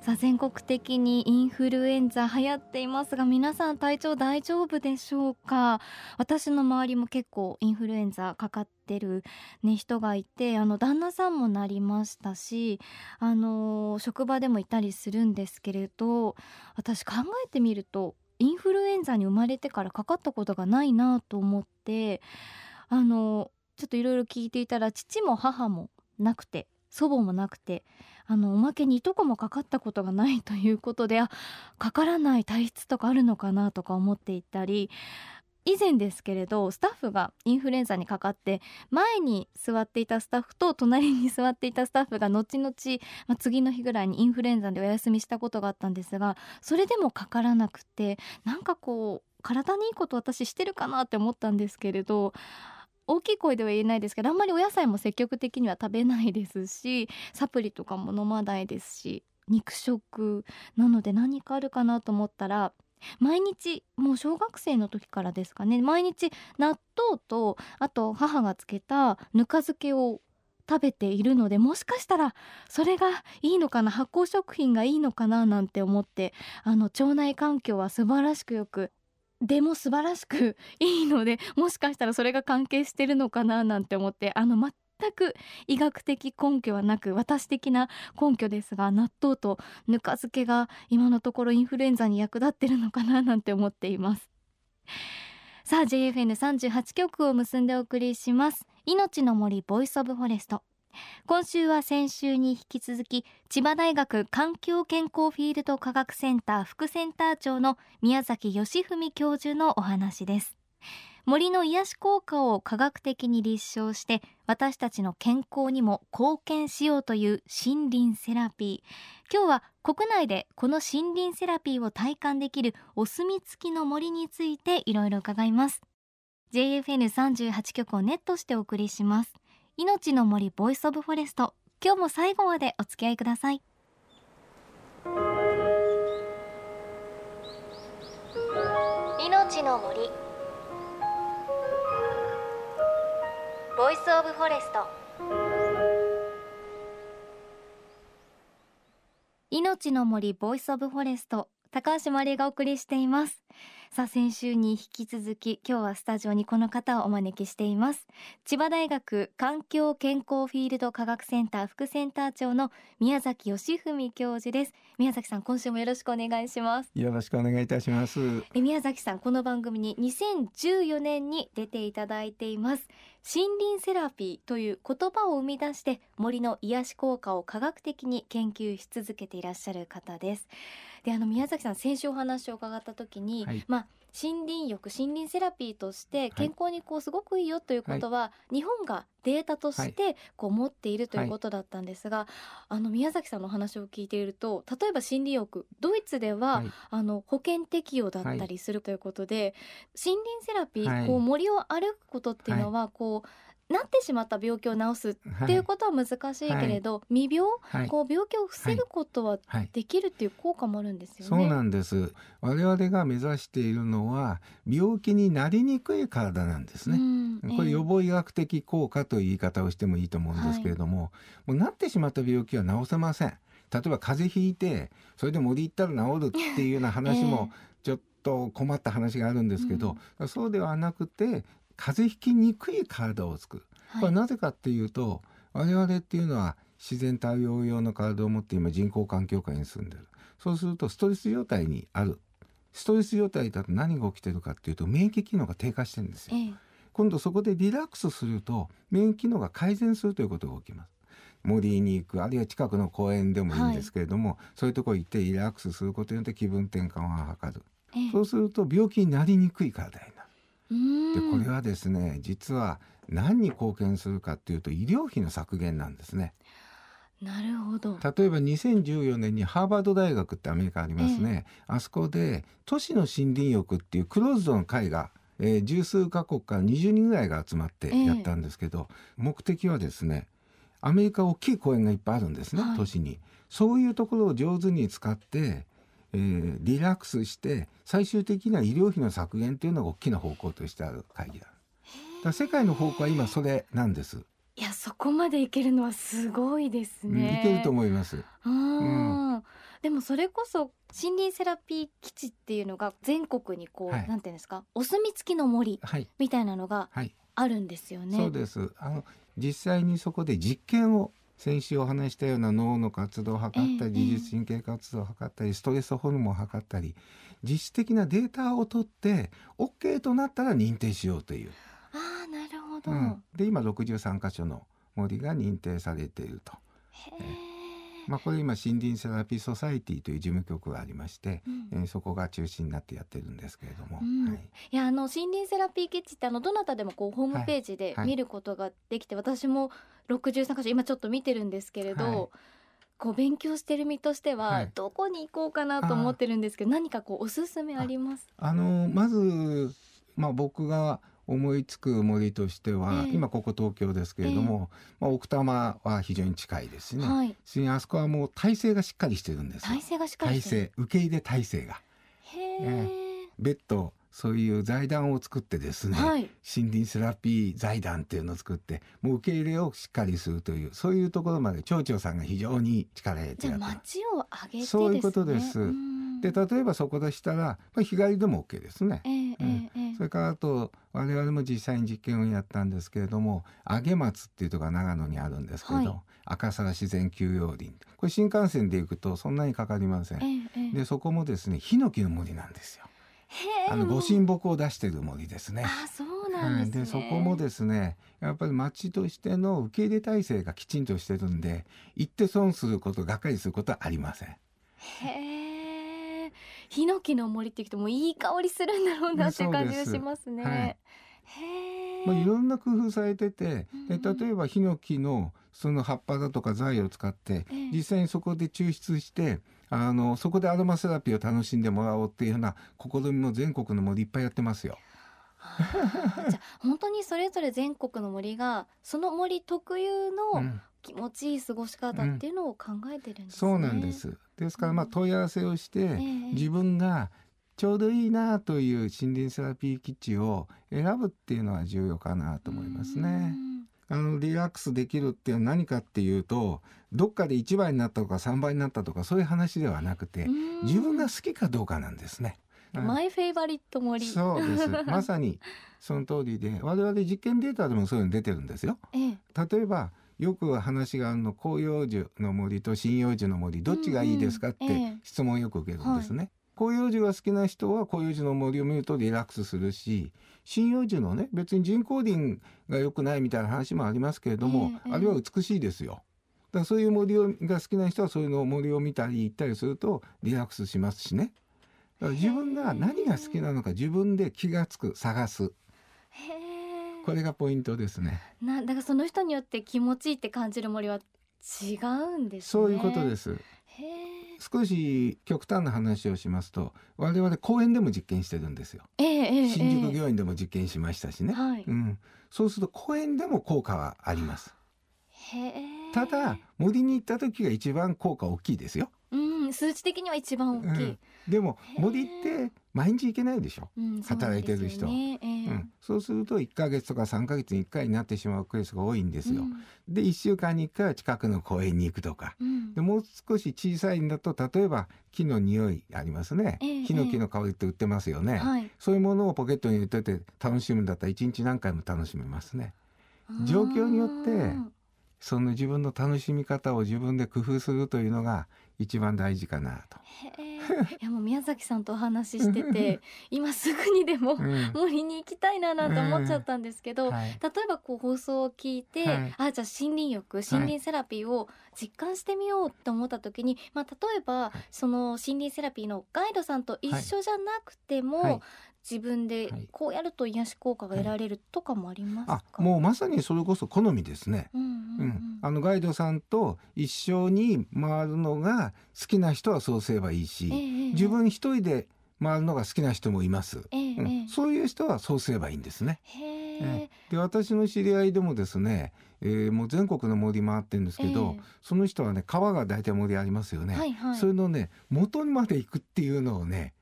さあ全国的にインフルエンザ流行っていますが皆さん体調大丈夫でしょうか？私の周りも結構インフルエンザかかってる、ね、人がいてあの旦那さんもなりましたしあの職場でもいたりするんですけれど私考えてみるとインフルエンザに生まれてからかかったことがないなと思ってあのちょっといろいろ聞いていたら父も母もなくて祖母もなくてあのおまけにいとこもかかったことがないということであかからない体質とかあるのかなとか思っていたり以前ですけれどスタッフがインフルエンザにかかって前に座っていたスタッフと隣に座っていたスタッフが後々、まあ、次の日ぐらいにインフルエンザでお休みしたことがあったんですがそれでもかからなくてなんかこう体にいいこと私してるかなって思ったんですけれど大きい声では言えないですけどあんまりお野菜も積極的には食べないですしサプリとかも飲まないですし肉食なので何かあるかなと思ったら毎日もう小学生の時からですかね毎日納豆とあと母がつけたぬか漬けを食べているのでもしかしたらそれがいいのかな発酵食品がいいのかななんて思ってあの腸内環境は素晴らしくよくでも素晴らしくいいので もしかしたらそれが関係してるのかななんて思ってあの全く医学的根拠はなく私的な根拠ですが納豆とぬか漬けが今のところインフルエンザに役立ってるのかななんて思っています。さあ JFN38 局を結んでお送りします。命の森 Voice of Forest。今週は先週に引き続き千葉大学環境健康フィールド科学センター副センター長の宮崎義文教授のお話です。森の癒し効果を科学的に立証して私たちの健康にも貢献しようという森林セラピー。今日は国内でこの森林セラピーを体感できるお墨付きの森についていろいろ伺います。JFN38 局をネットしてお送りします。命の森ボイスオブフォレスト。今日も最後までお付き合いください。命の森。 Voice of Forest。命の森 Voice of Forest 高橋真理がお送りしています。さあ先週に引き続き今日はスタジオにこの方をお招きしています。千葉大学環境健康フィールド科学センター副センター長の宮崎義文教授です。宮崎さん今週もよろしくお願いします。よろしくお願いいたします。え宮崎さんこの番組に2014年に出ていただいています。森林セラピーという言葉を生み出して森の癒し効果を科学的に研究し続けていらっしゃる方ですであの宮崎さん先週お話を伺った時に、はい、まあ森林浴森林セラピーとして健康にこうすごくいいよということは、はい、日本がデータとしてこう持っているということだったんですが、はい、あの宮崎さんの話を聞いていると例えば森林浴ドイツでは、はい、あの保険適用だったりするということで、森林セラピー、こう森を歩くことっていうのはこうなってしまった病気を治すっていうことは難しいけれど、はい、未病、はい、こう病気を防ぐことはできるっていう効果もあるんですよね。そうなんです。我々が目指しているのは病気になりにくい体なんですね。これ予防医学的効果という言い方をしてもいいと思うんですけれども、はい、もうなってしまった病気は治せません。例えば風邪ひいてそれで森行ったら治るっていうような話も ちょっと困った話があるんですけど、うん、そうではなくて風邪ひきにくい体を作る、これなぜかっていうと我々っていうのは自然対応用の体を持って今人工環境下に住んでる。そうするとストレス状態にある。ストレス状態だと何が起きてるかっていうと免疫機能が低下してるんですよ、ええ、今度そこでリラックスすると免疫機能が改善するということが起きます。森に行くあるいは近くの公園でもいいんですけれども、はい、そういうとこ行ってリラックスすることによって気分転換を図る、え、そうすると病気になりにくい体になるでこれはですね実は何に貢献するかっていうと医療費の削減なんですね。なるほど。例えば2014年にハーバード大学ってアメリカありますね、えあそこで都市の森林浴っていうクローズドの会が、えー、十数カ国から20人ぐらいが集まってやったんですけど、え、目的はですねアメリカ大きい公園がいっぱいあるんですね、はい、都市に。そういうところを上手に使ってえー、リラックスして最終的には医療費の削減というのが大きな方向としてある会議だ。だ世界の方向は今それなんです。いやそこまでいけるのはすごいですね。いけると思います。うん、でもそれこそ森林セラピー基地っていうのが全国にこう、はい、なんていうんですか？お墨付きの森みたいなのがあるんですよね。はい、そうですあの実際にそこで実験を先週お話したような脳の活動を測ったり、自律神経活動を測ったりストレスホルモンを測ったり実質的なデータを取って OK となったら認定しようという。あなるほど、うん、で今63箇所の森が認定されていると。まあ、これ今森林セラピーソサイティという事務局がありまして、うん、えー、そこが中心になってやってるんですけれども、うん、はい、いやあの森林セラピー基地ってあのどなたでもこうホームページで見ることができて、はいはい、私も63箇所今ちょっと見てるんですけれど、はい、こう勉強してる身としてはどこに行こうかなと思ってるんですけど、何かこうおすすめありますあのまず、まあ、僕が思いつく森としては、えー、今ここ東京ですけれども、えー、まあ、奥多摩は非常に近いですね、はい、あそこはもう体制がしっかりしてるんです。体制がしっかりしてる。受け入れ体制が。へえ。ー、別途そういう財団を作ってですね、はい、森林セラピー財団っていうのを作ってもう受け入れをしっかりするというそういうところまで町長さんが非常に力入れてやって町を挙げて、ね、そういうことです。で例えばそこでしたら、まあ、日帰りでも OK ですね。えーうん、えー、それからあと我々も実際に実験をやったんですけれども上松っていうところが長野にあるんですけど、はい、赤沢自然休養林これ新幹線で行くとそんなにかかりません。えー、でそこもですねヒノキの森なんですよ。あのご神木を出している森ですね。あそうなんです、ね、でそこもですねやっぱり町としての受け入れ体制がきちんとしてるんで行って損することがっかりすることはありません。へえ。ヒノキの森って聞くともういい香りするんだろうなっていう感じがしますね。はい、へまあ、いろんな工夫されてて、うん、例えばヒノキのその葉っぱだとか材を使って、実際にそこで抽出してあのそこでアロマセラピーを楽しんでもらおうっていうような試みも全国の森いっぱいやってますよ。じゃ本当にそれぞれ全国の森がその森特有の気持ちいい過ごし方っていうのを考えてるんです、ね。うん、そうなんです。ですからまあ問い合わせをして、自分がちょうどいいなという森林セラピー基地を選ぶっていうのは重要かなと思いますね。あのリラックスできるっていうのは何かっていうとどっかで1倍になったとか3倍になったとかそういう話ではなくて自分が好きかどうかなんですね。マイフェイバリット森そうです。まさにその通りで我々実験データでもそういうの出てるんですよ。ええ、例えばよく話があるの広葉樹の森と針葉樹の森どっちがいいですかって質問をよく受けるんですね。広葉樹が好きな人は広葉樹の森を見るとリラックスするし針葉樹のね別に人工林が良くないみたいな話もありますけれども、あれは美しいですよ。だからそういう森をが好きな人はそういうの森を見たり行ったりするとリラックスしますしね。だから自分が何が好きなのか自分で気が付く探す。これがポイントですね。な、だからその人によって気持ちいいって感じる森は違うんです、ね、そういうことです。少し極端な話をしますと我々公園でも実験してるんですよ、えーえー、新宿御苑でも実験しましたしね、はい、うん、そうすると公園でも効果はあります。ただ森に行った時が一番効果大きいですよ。うん数値的には一番大きい、うん、でも森って毎日行けないでしょ、うん、働いてる人、ねえ。ー、うん、そうすると1か月とか3か月に1回になってしまうケースが多いんですよ、うん、で1週間に1回は近くの公園に行くとか、でもう少し小さいんだと例えば木の匂いありますね、えー、ヒノキの香りって売ってますよね、はい、そういうものをポケットに入れてて楽しむんだったら1日何回も楽しめますね。状況によってその自分の楽しみ方を自分で工夫するというのが一番大事かなと。いやもう宮崎さんとお話ししてて今すぐにでも森に行きたいななんて思っちゃったんですけど、うん。はい、例えばこう放送を聞いて、はい、あじゃあ森林浴森林セラピーを実感してみようと思った時に、まあ、例えばその森林セラピーのガイドさんと一緒じゃなくても、自分でこうやると癒し効果が得られるとかもありますか、はい、あもうまさにそれこそ好みですね、うんうんうん。うん、あのガイドさんと一緒に回るのが好きな人はそうすればいいし、えー、自分一人で回るのが好きな人もいます、えーうん、そういう人はそうすればいいんですね。え。で私の知り合いでもですね、えー、もう全国の森回ってるんですけど、えー、その人はね川が大体森ありますよね、はいはい、それのね元にまで行くっていうのをね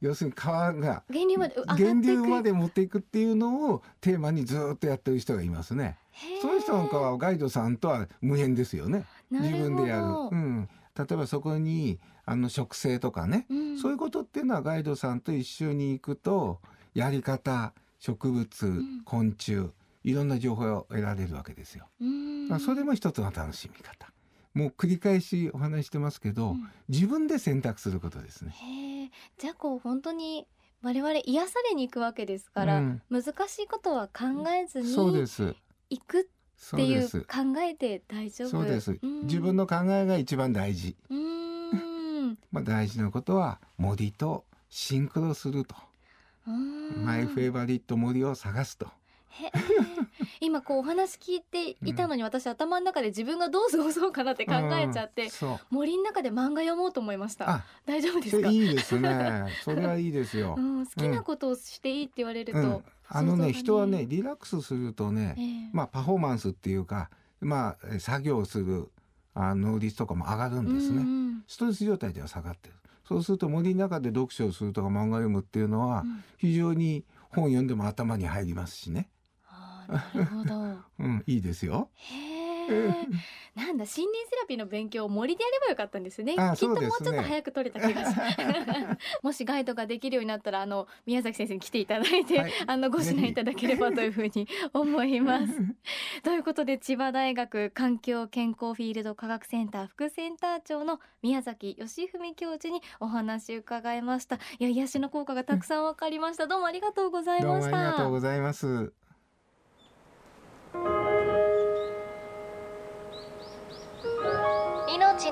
要するに川が源流まで源流まで持っていくっていうのをテーマにずっとやってる人がいますね。その人なんかはガイドさんとは無縁ですよね。自分でやる。うん。例えばそこにあの植生とかね、うん、そういうことっていうのはガイドさんと一緒に行くとやり方植物、うん、昆虫いろんな情報を得られるわけですよ。まあ、それも一つの楽しみ方。もう繰り返しお話してますけど、うん、自分で選択することですね。じゃあこう本当に我々癒されに行くわけですから、うん、難しいことは考えずに行くっていう考えて大丈夫？そうです、うん、自分の考えが一番大事。まあ大事なことは森とシンクロすると。マイフェイバリット森を探すと。今こうお話聞いていたのに、私頭の中で自分がどう過ごそうかなって考えちゃって、森の中で漫画読もうと思いました。大丈夫ですか？いいですね。それはいいですよ、うん、好きなことをしていいって言われると、うん、あのね人はねリラックスするとね、えー、まあパフォーマンスっていうかまあ作業するあ能率とかも上がるんですね、うんうん、ストレス状態では下がってる。そうすると森の中で読書をするとか漫画読むっていうのは非常に本読んでも頭に入りますしね、なるほど。うん、いいですよ。へえ。なんだ森林セラピーの勉強を森でやればよかったんですね。きっともうちょっと早く取れた気がします。もしガイドができるようになったらあの宮崎先生に来ていただいて、はい、あのご指南いただければというふうに思います。ということで千葉大学環境健康フィールド科学センター副センター長の宮崎義文教授にお話伺いました。いや癒しの効果がたくさんわかりました。どうもありがとうございました。ありがとうございます。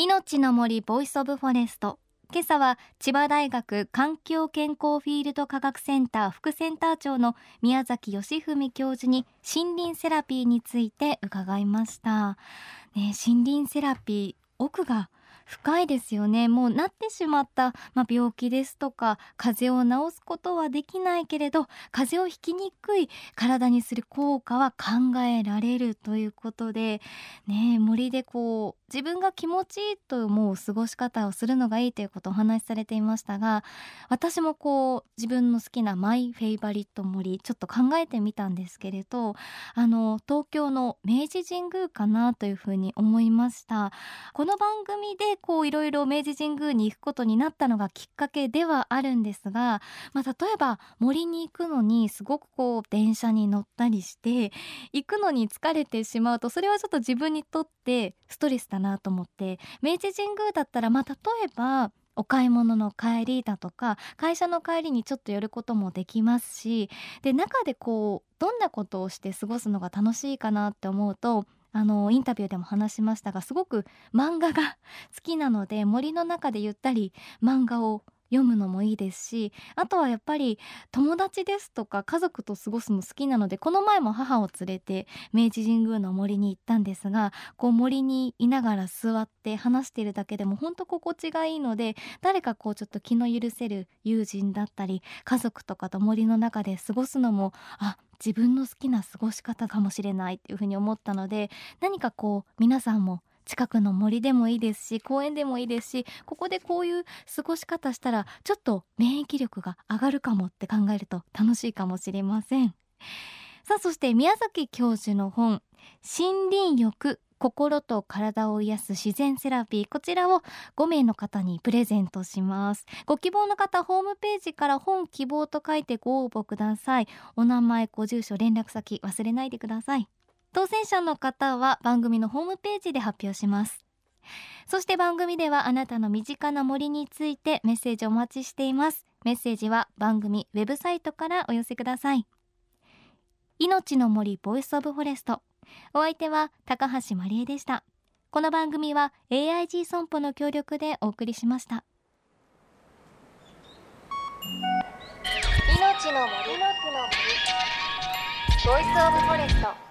命の森 Voice of Forest。今朝は千葉大学環境健康フィールド科学センター副センター長の宮崎義文教授に森林セラピーについて伺いました、ね、森林セラピー奥が深いですよね。もうなってしまった、まあ、病気ですとか風邪を治すことはできないけれど風邪をひきにくい体にする効果は考えられるということでね森でこう自分が気持ちいいと思う過ごし方をするのがいいということをお話しされていましたが私もこう自分の好きなマイフェイバリット森ちょっと考えてみたんですけれどあの東京の明治神宮かなというふうに思いました。この番組でこういろいろ明治神宮に行くことになったのがきっかけではあるんですが、まあ、例えば森に行くのにすごくこう電車に乗ったりして行くのに疲れてしまうとそれはちょっと自分にとってストレスだなと思って明治神宮だったらまあ例えばお買い物の帰りだとか会社の帰りにちょっと寄ることもできますしで中でこうどんなことをして過ごすのが楽しいかなって思うとあのインタビューでも話しましたがすごく漫画が 好きなので森の中でゆったり漫画を読むのもいいですしあとはやっぱり友達ですとか家族と過ごすの好きなのでこの前も母を連れて明治神宮の森に行ったんですがこう森にいながら座って話しているだけでも本当心地がいいので誰かこうちょっと気の許せる友人だったり家族とかと森の中で過ごすのもあ自分の好きな過ごし方かもしれないっていうふうに思ったので何かこう皆さんも近くの森でもいいですし公園でもいいですしここでこういう過ごし方したらちょっと免疫力が上がるかもって考えると楽しいかもしれません。さあそして宮崎教授の本森林浴心と体を癒す自然セラピー。こちらを5名の方にプレゼントします。ご希望の方ホームページから本希望と書いてご応募ください。お名前ご住所連絡先忘れないでください。当選者の方は番組のホームページで発表します。そして番組ではあなたの身近な森についてメッセージお待ちしています。メッセージは番組ウェブサイトからお寄せください。命の森 Voice of Forest。お相手は高橋万里恵でした。この番組は AIG 損保の協力でお送りしました。命の森。の森。ボイスオブフォレスト。